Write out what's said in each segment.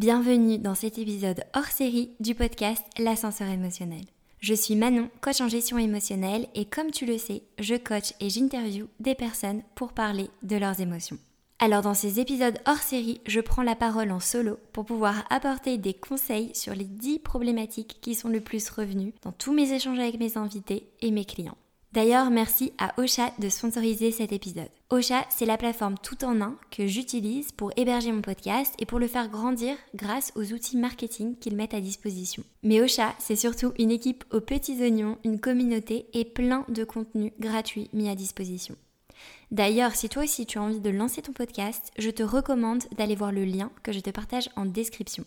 Bienvenue dans cet épisode hors série du podcast L'ascenseur émotionnel. Je suis Manon, coach en gestion émotionnelle et comme tu le sais, je coach et j'interview des personnes pour parler de leurs émotions. Alors dans ces épisodes hors série, je prends la parole en solo pour pouvoir apporter des conseils sur les 10 problématiques qui sont le plus revenues dans tous mes échanges avec mes invités et mes clients. D'ailleurs, merci à Ocha de sponsoriser cet épisode. Ocha, c'est la plateforme tout en un que j'utilise pour héberger mon podcast et pour le faire grandir grâce aux outils marketing qu'ils mettent à disposition. Mais Ocha, c'est surtout une équipe aux petits oignons, une communauté et plein de contenus gratuits mis à disposition. D'ailleurs, si toi aussi tu as envie de lancer ton podcast, je te recommande d'aller voir le lien que je te partage en description.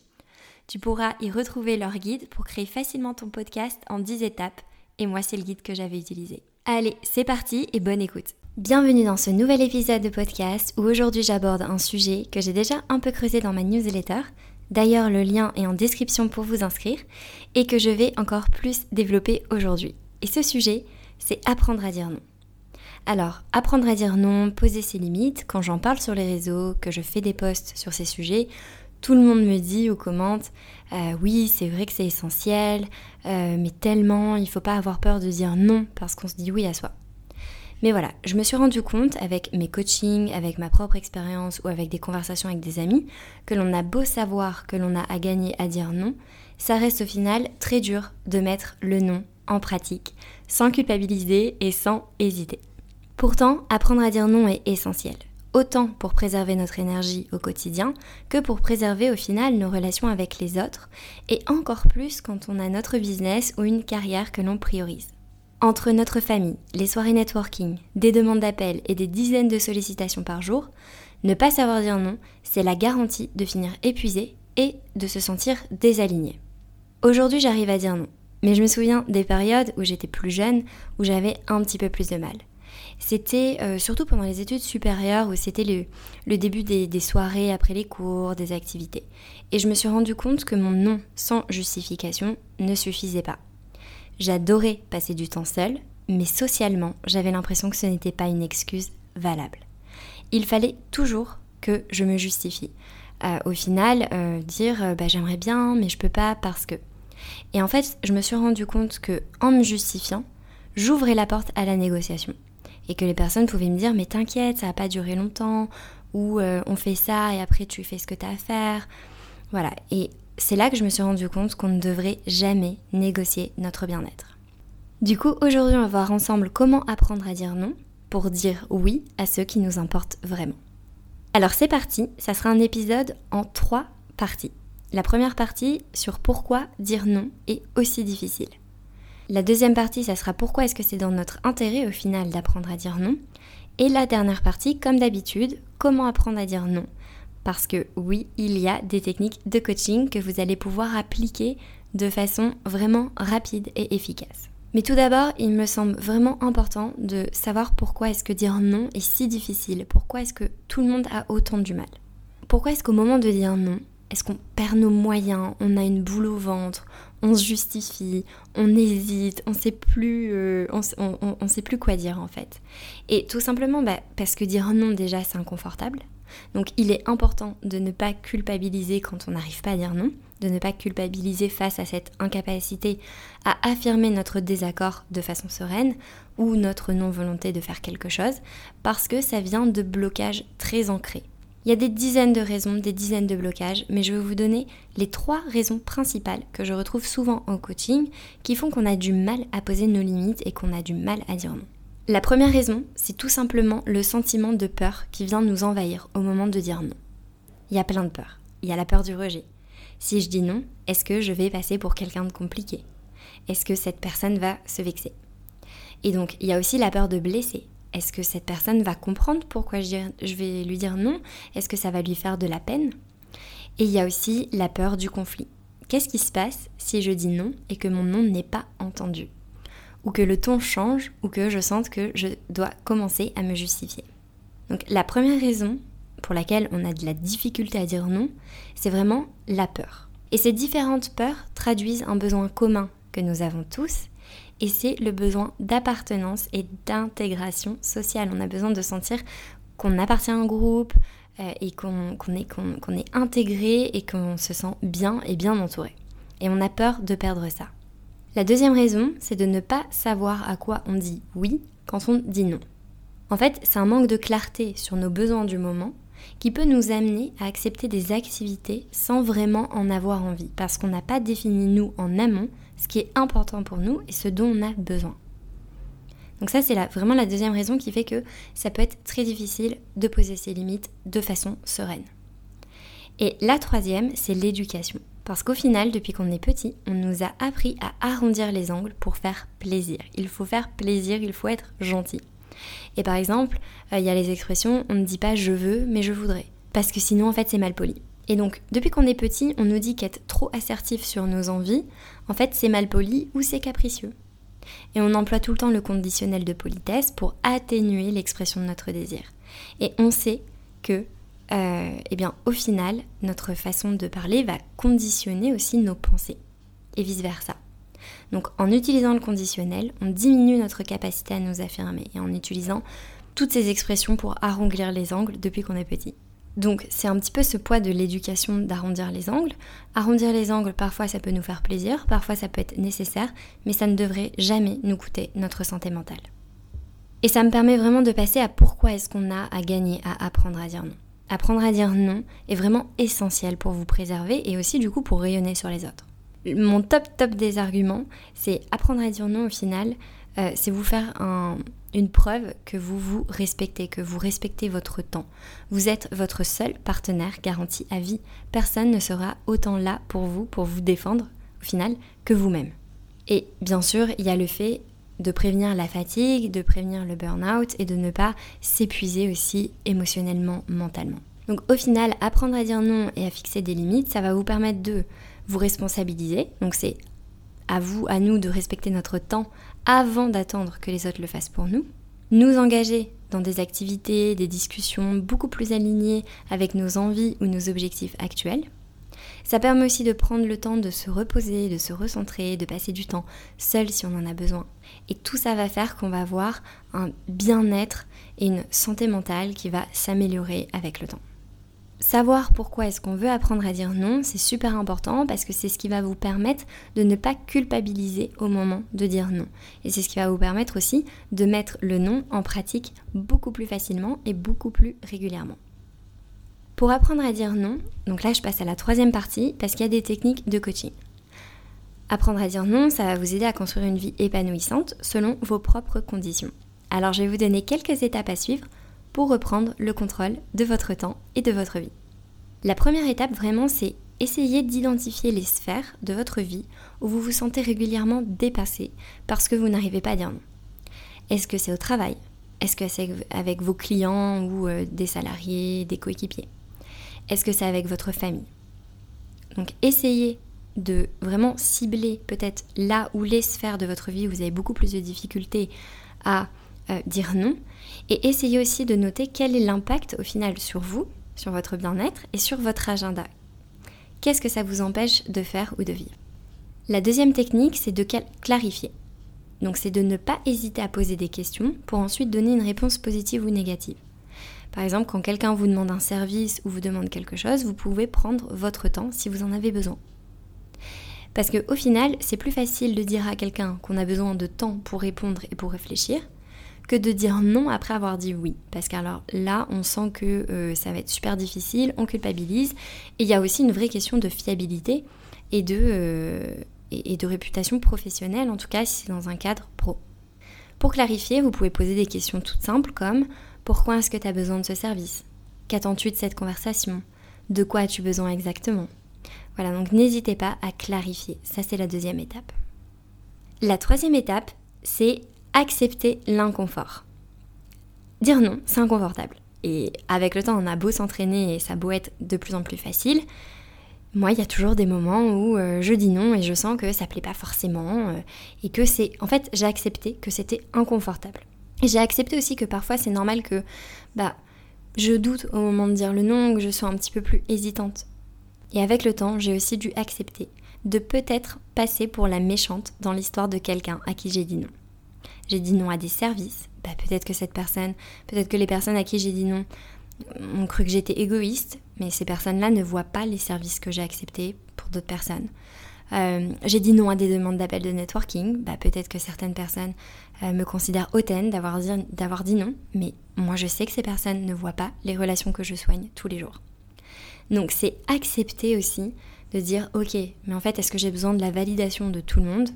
Tu pourras y retrouver leur guide pour créer facilement ton podcast en 10 étapes, et moi c'est le guide que j'avais utilisé. Allez, c'est parti et bonne écoute. Bienvenue dans ce nouvel épisode de podcast où aujourd'hui j'aborde un sujet que j'ai déjà un peu creusé dans ma newsletter. D'ailleurs, le lien est en description pour vous inscrire et que je vais encore plus développer aujourd'hui. Et ce sujet, c'est apprendre à dire non. Alors, apprendre à dire non, poser ses limites, quand j'en parle sur les réseaux, que je fais des posts sur ces sujets, tout le monde me dit ou commente euh, oui c'est vrai que c'est essentiel, euh, mais tellement il faut pas avoir peur de dire non parce qu'on se dit oui à soi. Mais voilà, je me suis rendu compte avec mes coachings, avec ma propre expérience ou avec des conversations avec des amis que l'on a beau savoir que l'on a à gagner à dire non, ça reste au final très dur de mettre le non en pratique sans culpabiliser et sans hésiter. Pourtant, apprendre à dire non est essentiel autant pour préserver notre énergie au quotidien que pour préserver au final nos relations avec les autres, et encore plus quand on a notre business ou une carrière que l'on priorise. Entre notre famille, les soirées networking, des demandes d'appel et des dizaines de sollicitations par jour, ne pas savoir dire non, c'est la garantie de finir épuisé et de se sentir désaligné. Aujourd'hui j'arrive à dire non, mais je me souviens des périodes où j'étais plus jeune, où j'avais un petit peu plus de mal c'était euh, surtout pendant les études supérieures où c'était le, début des, soirées après les cours, des activités. Et je me suis rendu compte que mon non sans justification ne suffisait pas. J'adorais passer du temps seul, mais socialement, j'avais l'impression que ce n'était pas une excuse valable. Il fallait toujours que je me justifie. Euh, au final, euh, dire bah, j'aimerais bien, mais je peux pas parce que. Et en fait, je me suis rendu compte que en me justifiant, j'ouvrais la porte à la négociation et que les personnes pouvaient me dire mais t'inquiète, ça va pas durer longtemps, ou euh, on fait ça et après tu fais ce que tu as à faire. Voilà, et c'est là que je me suis rendu compte qu'on ne devrait jamais négocier notre bien-être. Du coup, aujourd'hui, on va voir ensemble comment apprendre à dire non pour dire oui à ceux qui nous importent vraiment. Alors c'est parti, ça sera un épisode en trois parties. La première partie sur pourquoi dire non est aussi difficile. La deuxième partie, ça sera pourquoi est-ce que c'est dans notre intérêt au final d'apprendre à dire non. Et la dernière partie, comme d'habitude, comment apprendre à dire non. Parce que oui, il y a des techniques de coaching que vous allez pouvoir appliquer de façon vraiment rapide et efficace. Mais tout d'abord, il me semble vraiment important de savoir pourquoi est-ce que dire non est si difficile, pourquoi est-ce que tout le monde a autant du mal? Pourquoi est-ce qu'au moment de dire non, est-ce qu'on perd nos moyens, on a une boule au ventre, on se justifie, on hésite, on sait plus, euh, on, sait plus quoi dire en fait. Et tout simplement bah, parce que dire non déjà c'est inconfortable. Donc il est important de ne pas culpabiliser quand on n'arrive pas à dire non, de ne pas culpabiliser face à cette incapacité à affirmer notre désaccord de façon sereine ou notre non-volonté de faire quelque chose, parce que ça vient de blocages très ancrés. Il y a des dizaines de raisons, des dizaines de blocages, mais je vais vous donner les trois raisons principales que je retrouve souvent en coaching qui font qu'on a du mal à poser nos limites et qu'on a du mal à dire non. La première raison, c'est tout simplement le sentiment de peur qui vient nous envahir au moment de dire non. Il y a plein de peurs. Il y a la peur du rejet. Si je dis non, est-ce que je vais passer pour quelqu'un de compliqué? Est-ce que cette personne va se vexer? Et donc, il y a aussi la peur de blesser. Est-ce que cette personne va comprendre pourquoi je vais lui dire non? Est-ce que ça va lui faire de la peine? Et il y a aussi la peur du conflit. Qu'est-ce qui se passe si je dis non et que mon non n'est pas entendu? Ou que le ton change ou que je sente que je dois commencer à me justifier Donc la première raison pour laquelle on a de la difficulté à dire non, c'est vraiment la peur. Et ces différentes peurs traduisent un besoin commun que nous avons tous et c'est le besoin d'appartenance et d'intégration sociale. On a besoin de sentir qu'on appartient à un groupe, euh, et qu'on est, qu'on est intégré et qu'on se sent bien et bien entouré. Et on a peur de perdre ça. La deuxième raison, c'est de ne pas savoir à quoi on dit oui quand on dit non. En fait, c'est un manque de clarté sur nos besoins du moment qui peut nous amener à accepter des activités sans vraiment en avoir envie, parce qu'on n'a pas défini nous en amont ce qui est important pour nous et ce dont on a besoin. Donc ça, c'est vraiment la deuxième raison qui fait que ça peut être très difficile de poser ses limites de façon sereine. Et la troisième, c'est l'éducation. Parce qu'au final, depuis qu'on est petit, on nous a appris à arrondir les angles pour faire plaisir. Il faut faire plaisir, il faut être gentil. Et par exemple, euh, il y a les expressions on ne dit pas je veux, mais je voudrais. Parce que sinon, en fait, c'est mal poli. Et donc, depuis qu'on est petit, on nous dit qu'être trop assertif sur nos envies, en fait, c'est mal poli ou c'est capricieux. Et on emploie tout le temps le conditionnel de politesse pour atténuer l'expression de notre désir. Et on sait que, euh, eh bien, au final, notre façon de parler va conditionner aussi nos pensées, et vice-versa. Donc en utilisant le conditionnel, on diminue notre capacité à nous affirmer et en utilisant toutes ces expressions pour arrondir les angles depuis qu'on est petit. Donc c'est un petit peu ce poids de l'éducation d'arrondir les angles. Arrondir les angles, parfois ça peut nous faire plaisir, parfois ça peut être nécessaire, mais ça ne devrait jamais nous coûter notre santé mentale. Et ça me permet vraiment de passer à pourquoi est-ce qu'on a à gagner à apprendre à dire non. Apprendre à dire non est vraiment essentiel pour vous préserver et aussi du coup pour rayonner sur les autres mon top top des arguments, c'est apprendre à dire non au final, euh, c'est vous faire une preuve que vous vous respectez, que vous respectez votre temps. Vous êtes votre seul partenaire garanti à vie. Personne ne sera autant là pour vous, pour vous défendre au final, que vous-même. Et bien sûr, il y a le fait de prévenir la fatigue, de prévenir le burn-out et de ne pas s'épuiser aussi émotionnellement, mentalement. Donc au final, apprendre à dire non et à fixer des limites, ça va vous permettre de vous responsabiliser. Donc c'est à vous, à nous de respecter notre temps avant d'attendre que les autres le fassent pour nous. Nous engager dans des activités, des discussions beaucoup plus alignées avec nos envies ou nos objectifs actuels. Ça permet aussi de prendre le temps de se reposer, de se recentrer, de passer du temps seul si on en a besoin. Et tout ça va faire qu'on va avoir un bien-être et une santé mentale qui va s'améliorer avec le temps. Savoir pourquoi est-ce qu'on veut apprendre à dire non, c'est super important parce que c'est ce qui va vous permettre de ne pas culpabiliser au moment de dire non. Et c'est ce qui va vous permettre aussi de mettre le non en pratique beaucoup plus facilement et beaucoup plus régulièrement. Pour apprendre à dire non, donc là je passe à la troisième partie parce qu'il y a des techniques de coaching. Apprendre à dire non, ça va vous aider à construire une vie épanouissante selon vos propres conditions. Alors je vais vous donner quelques étapes à suivre pour reprendre le contrôle de votre temps et de votre vie. La première étape vraiment c'est essayer d'identifier les sphères de votre vie où vous vous sentez régulièrement dépassé parce que vous n'arrivez pas à dire non. Est-ce que c'est au travail? Est-ce que c'est avec vos clients ou euh, des salariés, des coéquipiers? Est-ce que c'est avec votre famille? Donc essayez de vraiment cibler peut-être là où les sphères de votre vie où vous avez beaucoup plus de difficultés à euh, dire non et essayez aussi de noter quel est l'impact au final sur vous, sur votre bien-être et sur votre agenda. Qu'est-ce que ça vous empêche de faire ou de vivre? La deuxième technique, c'est de clarifier. Donc c'est de ne pas hésiter à poser des questions pour ensuite donner une réponse positive ou négative. Par exemple, quand quelqu'un vous demande un service ou vous demande quelque chose, vous pouvez prendre votre temps si vous en avez besoin. Parce qu'au final, c'est plus facile de dire à quelqu'un qu'on a besoin de temps pour répondre et pour réfléchir que de dire non après avoir dit oui. Parce qu'alors là, on sent que euh, ça va être super difficile, on culpabilise. Et il y a aussi une vraie question de fiabilité et de, euh, et, de réputation professionnelle, en tout cas si c'est dans un cadre pro. Pour clarifier, vous pouvez poser des questions toutes simples comme pourquoi est-ce que tu as besoin de ce service? Qu'attends-tu de cette conversation? De quoi as-tu besoin exactement? Voilà, donc n'hésitez pas à clarifier. Ça, c'est la deuxième étape. La troisième étape, c'est accepter l'inconfort. Dire non, c'est inconfortable. Et avec le temps, on a beau s'entraîner et ça beau être de plus en plus facile, moi, il y a toujours des moments où euh, je dis non et je sens que ça plaît pas forcément euh, et que c'est. En fait, j'ai accepté que c'était inconfortable. J'ai accepté aussi que parfois c'est normal que bah je doute au moment de dire le non, que je sois un petit peu plus hésitante. Et avec le temps, j'ai aussi dû accepter de peut-être passer pour la méchante dans l'histoire de quelqu'un à qui j'ai dit non j'ai dit non à des services, bah, peut-être que cette personne, peut-être que les personnes à qui j'ai dit non ont cru que j'étais égoïste, mais ces personnes-là ne voient pas les services que j'ai acceptés pour d'autres personnes. Euh, j'ai dit non à des demandes d'appel de networking. Bah, peut-être que certaines personnes euh, me considèrent hautaine d'avoir dit, d'avoir dit non, mais moi je sais que ces personnes ne voient pas les relations que je soigne tous les jours. Donc c'est accepter aussi de dire ok, mais en fait est-ce que j'ai besoin de la validation de tout le monde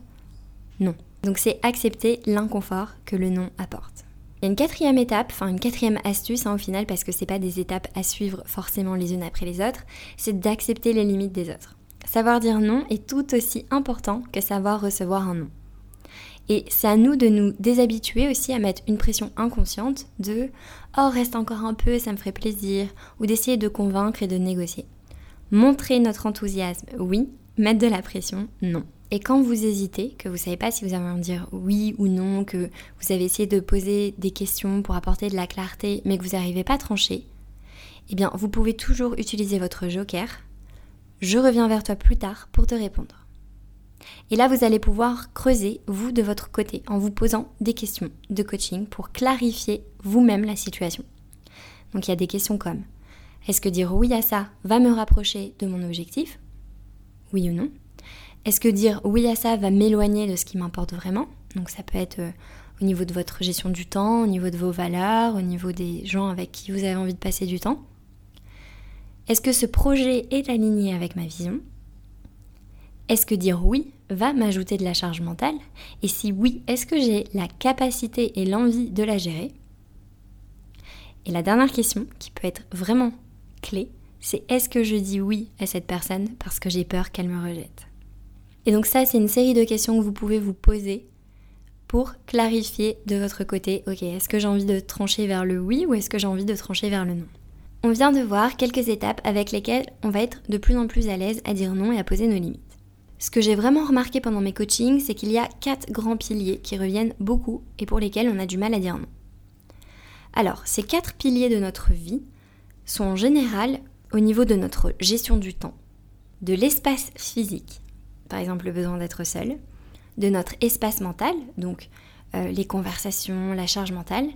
Non. Donc c'est accepter l'inconfort que le non apporte. Il y a une quatrième étape, enfin une quatrième astuce hein, au final, parce que c'est pas des étapes à suivre forcément les unes après les autres, c'est d'accepter les limites des autres. Savoir dire non est tout aussi important que savoir recevoir un non. Et c'est à nous de nous déshabituer aussi à mettre une pression inconsciente de Oh, reste encore un peu, ça me ferait plaisir, ou d'essayer de convaincre et de négocier. Montrer notre enthousiasme, oui, mettre de la pression, non. Et quand vous hésitez, que vous ne savez pas si vous avez envie de dire oui ou non, que vous avez essayé de poser des questions pour apporter de la clarté, mais que vous n'arrivez pas à trancher, eh bien, vous pouvez toujours utiliser votre joker. Je reviens vers toi plus tard pour te répondre. Et là, vous allez pouvoir creuser, vous, de votre côté, en vous posant des questions de coaching pour clarifier vous-même la situation. Donc, il y a des questions comme est-ce que dire oui à ça va me rapprocher de mon objectif? Oui ou non? Est-ce que dire oui à ça va m'éloigner de ce qui m'importe vraiment? Donc ça peut être euh, au niveau de votre gestion du temps, au niveau de vos valeurs, au niveau des gens avec qui vous avez envie de passer du temps. Est-ce que ce projet est aligné avec ma vision? Est-ce que dire oui va m'ajouter de la charge mentale? Et si oui, est-ce que j'ai la capacité et l'envie de la gérer? Et la dernière question, qui peut être vraiment clé, c'est est-ce que je dis oui à cette personne parce que j'ai peur qu'elle me rejette? Et donc ça, c'est une série de questions que vous pouvez vous poser pour clarifier de votre côté, ok, est-ce que j'ai envie de trancher vers le oui ou est-ce que j'ai envie de trancher vers le non? On vient de voir quelques étapes avec lesquelles on va être de plus en plus à l'aise à dire non et à poser nos limites. Ce que j'ai vraiment remarqué pendant mes coachings, c'est qu'il y a quatre grands piliers qui reviennent beaucoup et pour lesquels on a du mal à dire non. Alors, ces quatre piliers de notre vie, sont en général au niveau de notre gestion du temps, de l'espace physique, par exemple le besoin d'être seul, de notre espace mental, donc euh, les conversations, la charge mentale,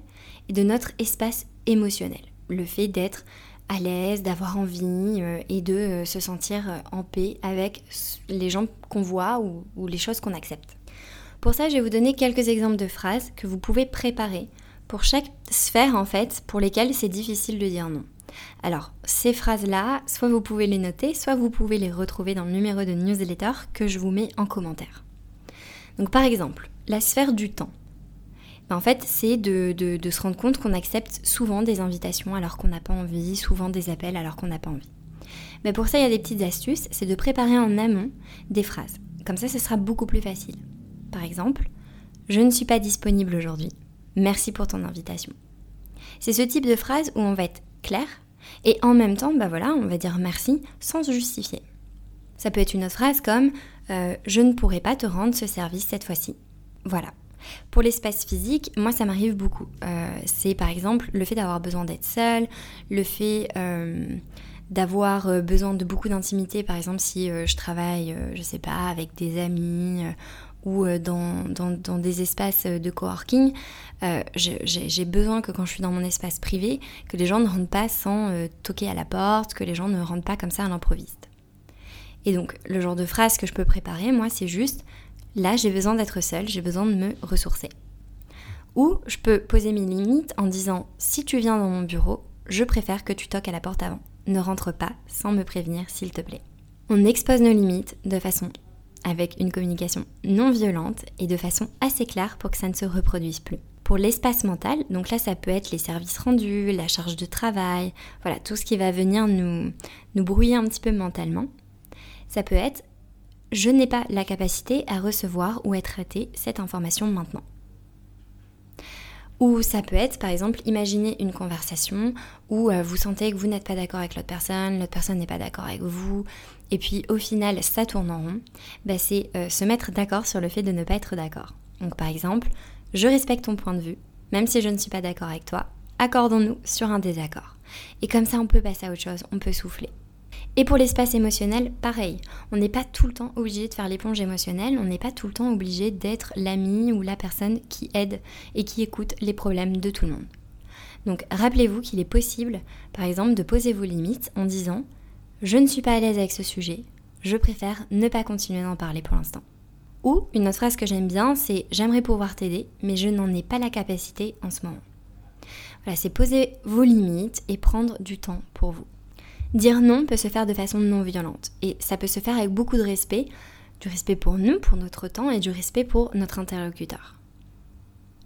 et de notre espace émotionnel, le fait d'être à l'aise, d'avoir envie euh, et de euh, se sentir en paix avec les gens qu'on voit ou, ou les choses qu'on accepte. Pour ça, je vais vous donner quelques exemples de phrases que vous pouvez préparer pour chaque sphère en fait pour lesquelles c'est difficile de dire non. Alors, ces phrases-là, soit vous pouvez les noter, soit vous pouvez les retrouver dans le numéro de newsletter que je vous mets en commentaire. Donc, par exemple, la sphère du temps. Ben, en fait, c'est de, se rendre compte qu'on accepte souvent des invitations alors qu'on n'a pas envie, souvent des appels alors qu'on n'a pas envie. Mais pour ça, il y a des petites astuces, c'est de préparer en amont des phrases. Comme ça, ce sera beaucoup plus facile. Par exemple, je ne suis pas disponible aujourd'hui. Merci pour ton invitation. C'est ce type de phrase où on va être clair et en même temps, bah voilà, on va dire merci sans se justifier. Ça peut être une autre phrase comme euh, je ne pourrai pas te rendre ce service cette fois-ci. Voilà. Pour l'espace physique, moi ça m'arrive beaucoup. Euh, c'est par exemple le fait d'avoir besoin d'être seul, le fait euh, d'avoir besoin de beaucoup d'intimité, par exemple si je travaille, je sais pas, avec des amis ou euh, dans, dans, des espaces de coworking, euh, j'ai besoin que quand je suis dans mon espace privé, que les gens ne rentrent pas sans euh, toquer à la porte, que les gens ne rentrent pas comme ça à l'improviste. Et donc, le genre de phrase que je peux préparer, moi, c'est juste, là, j'ai besoin d'être seule, j'ai besoin de me ressourcer. Ou je peux poser mes limites en disant, si tu viens dans mon bureau, je préfère que tu toques à la porte avant. Ne rentre pas sans me prévenir, s'il te plaît. On expose nos limites de façon avec une communication non violente et de façon assez claire pour que ça ne se reproduise plus. Pour l'espace mental, donc là ça peut être les services rendus, la charge de travail, voilà, tout ce qui va venir nous, nous brouiller un petit peu mentalement. Ça peut être je n'ai pas la capacité à recevoir ou à traiter cette information maintenant. Ou ça peut être, par exemple, imaginer une conversation où euh, vous sentez que vous n'êtes pas d'accord avec l'autre personne, l'autre personne n'est pas d'accord avec vous, et puis au final ça tourne en rond, bah, c'est euh, se mettre d'accord sur le fait de ne pas être d'accord. Donc par exemple, je respecte ton point de vue, même si je ne suis pas d'accord avec toi, accordons-nous sur un désaccord. Et comme ça on peut passer à autre chose, on peut souffler. Et pour l'espace émotionnel, pareil. On n'est pas tout le temps obligé de faire l'éponge émotionnelle, on n'est pas tout le temps obligé d'être l'ami ou la personne qui aide et qui écoute les problèmes de tout le monde. Donc rappelez-vous qu'il est possible, par exemple, de poser vos limites en disant je ne suis pas à l'aise avec ce sujet, je préfère ne pas continuer d'en parler pour l'instant. Ou une autre phrase que j'aime bien, c'est j'aimerais pouvoir t'aider, mais je n'en ai pas la capacité en ce moment. Voilà, c'est poser vos limites et prendre du temps pour vous. Dire non peut se faire de façon non violente et ça peut se faire avec beaucoup de respect, du respect pour nous, pour notre temps et du respect pour notre interlocuteur.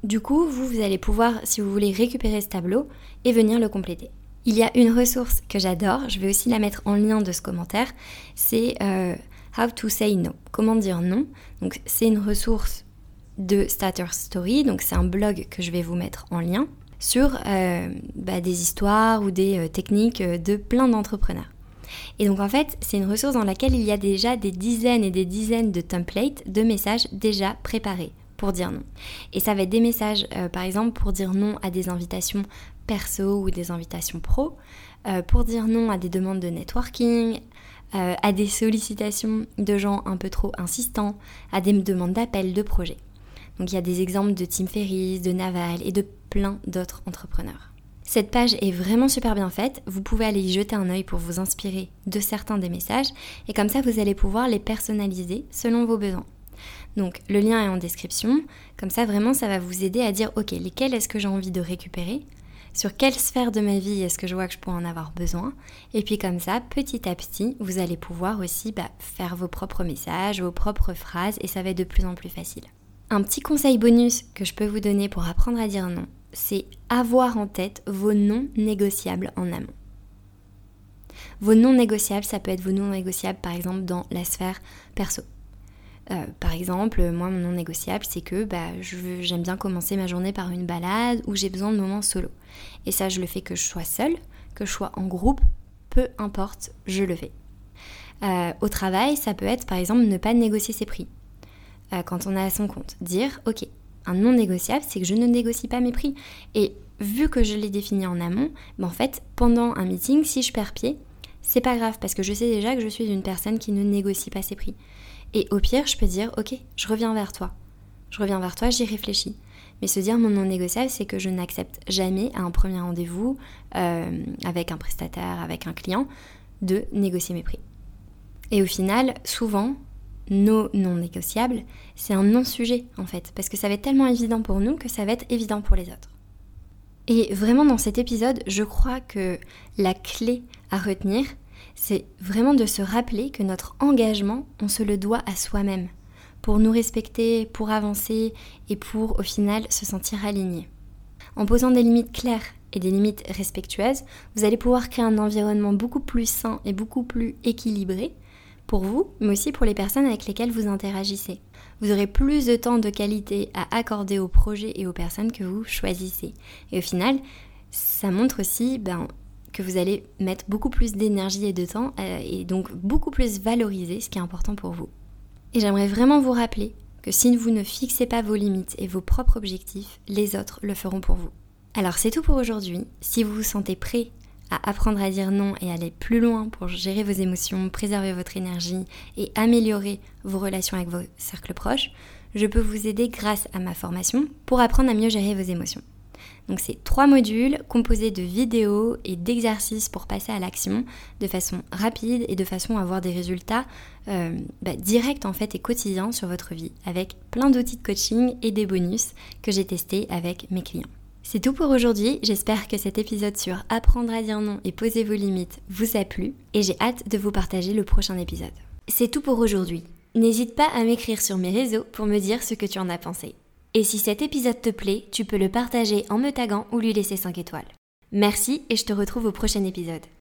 Du coup, vous, allez pouvoir, si vous voulez, récupérer ce tableau et venir le compléter. Il y a une ressource que j'adore, je vais aussi la mettre en lien de ce commentaire, c'est euh, How to Say No. Comment dire non Donc c'est une ressource de Starter Story, donc c'est un blog que je vais vous mettre en lien sur euh, bah, des histoires ou des euh, techniques de plein d'entrepreneurs. Et donc en fait, c'est une ressource dans laquelle il y a déjà des dizaines et des dizaines de templates de messages déjà préparés pour dire non. Et ça va être des messages, euh, par exemple, pour dire non à des invitations perso ou des invitations pro, euh, pour dire non à des demandes de networking, euh, à des sollicitations de gens un peu trop insistants, à des demandes d'appel de projets. Donc il y a des exemples de Tim Ferriss, de Naval et de plein d'autres entrepreneurs. Cette page est vraiment super bien faite, vous pouvez aller y jeter un œil pour vous inspirer de certains des messages et comme ça vous allez pouvoir les personnaliser selon vos besoins. Donc le lien est en description, comme ça vraiment ça va vous aider à dire ok lesquels est-ce que j'ai envie de récupérer, sur quelle sphère de ma vie est-ce que je vois que je pourrais en avoir besoin, et puis comme ça petit à petit vous allez pouvoir aussi bah, faire vos propres messages, vos propres phrases et ça va être de plus en plus facile. Un petit conseil bonus que je peux vous donner pour apprendre à dire non, c'est avoir en tête vos non négociables en amont. Vos non négociables, ça peut être vos non négociables par exemple dans la sphère perso. Euh, par exemple, moi, mon non négociable, c'est que bah, j'aime bien commencer ma journée par une balade ou j'ai besoin de moments solo. Et ça, je le fais que je sois seule, que je sois en groupe, peu importe, je le fais. Euh, au travail, ça peut être par exemple ne pas négocier ses prix. Euh, quand on a à son compte, dire ok, un non négociable, c'est que je ne négocie pas mes prix. Et vu que je l'ai défini en amont, bah, en fait, pendant un meeting, si je perds pied, c'est pas grave parce que je sais déjà que je suis une personne qui ne négocie pas ses prix. Et au pire, je peux dire, ok, je reviens vers toi. Je reviens vers toi, j'y réfléchis. Mais se dire mon non négociable, c'est que je n'accepte jamais à un premier rendez-vous euh, avec un prestataire, avec un client, de négocier mes prix. Et au final, souvent, nos non négociables, c'est un non-sujet en fait, parce que ça va être tellement évident pour nous que ça va être évident pour les autres. Et vraiment dans cet épisode, je crois que la clé à retenir, c'est vraiment de se rappeler que notre engagement, on se le doit à soi-même, pour nous respecter, pour avancer et pour au final se sentir aligné. En posant des limites claires et des limites respectueuses, vous allez pouvoir créer un environnement beaucoup plus sain et beaucoup plus équilibré pour vous, mais aussi pour les personnes avec lesquelles vous interagissez. Vous aurez plus de temps de qualité à accorder aux projets et aux personnes que vous choisissez. Et au final, ça montre aussi ben, que vous allez mettre beaucoup plus d'énergie et de temps euh, et donc beaucoup plus valoriser ce qui est important pour vous. Et j'aimerais vraiment vous rappeler que si vous ne fixez pas vos limites et vos propres objectifs, les autres le feront pour vous. Alors c'est tout pour aujourd'hui. Si vous vous sentez prêt à apprendre à dire non et aller plus loin pour gérer vos émotions, préserver votre énergie et améliorer vos relations avec vos cercles proches, je peux vous aider grâce à ma formation pour apprendre à mieux gérer vos émotions. Donc c'est trois modules composés de vidéos et d'exercices pour passer à l'action de façon rapide et de façon à avoir des résultats euh, bah, directs en fait et quotidiens sur votre vie avec plein d'outils de coaching et des bonus que j'ai testés avec mes clients. C'est tout pour aujourd'hui, j'espère que cet épisode sur apprendre à dire non et poser vos limites vous a plu et j'ai hâte de vous partager le prochain épisode. C'est tout pour aujourd'hui. N'hésite pas à m'écrire sur mes réseaux pour me dire ce que tu en as pensé. Et si cet épisode te plaît, tu peux le partager en me taguant ou lui laisser 5 étoiles. Merci et je te retrouve au prochain épisode.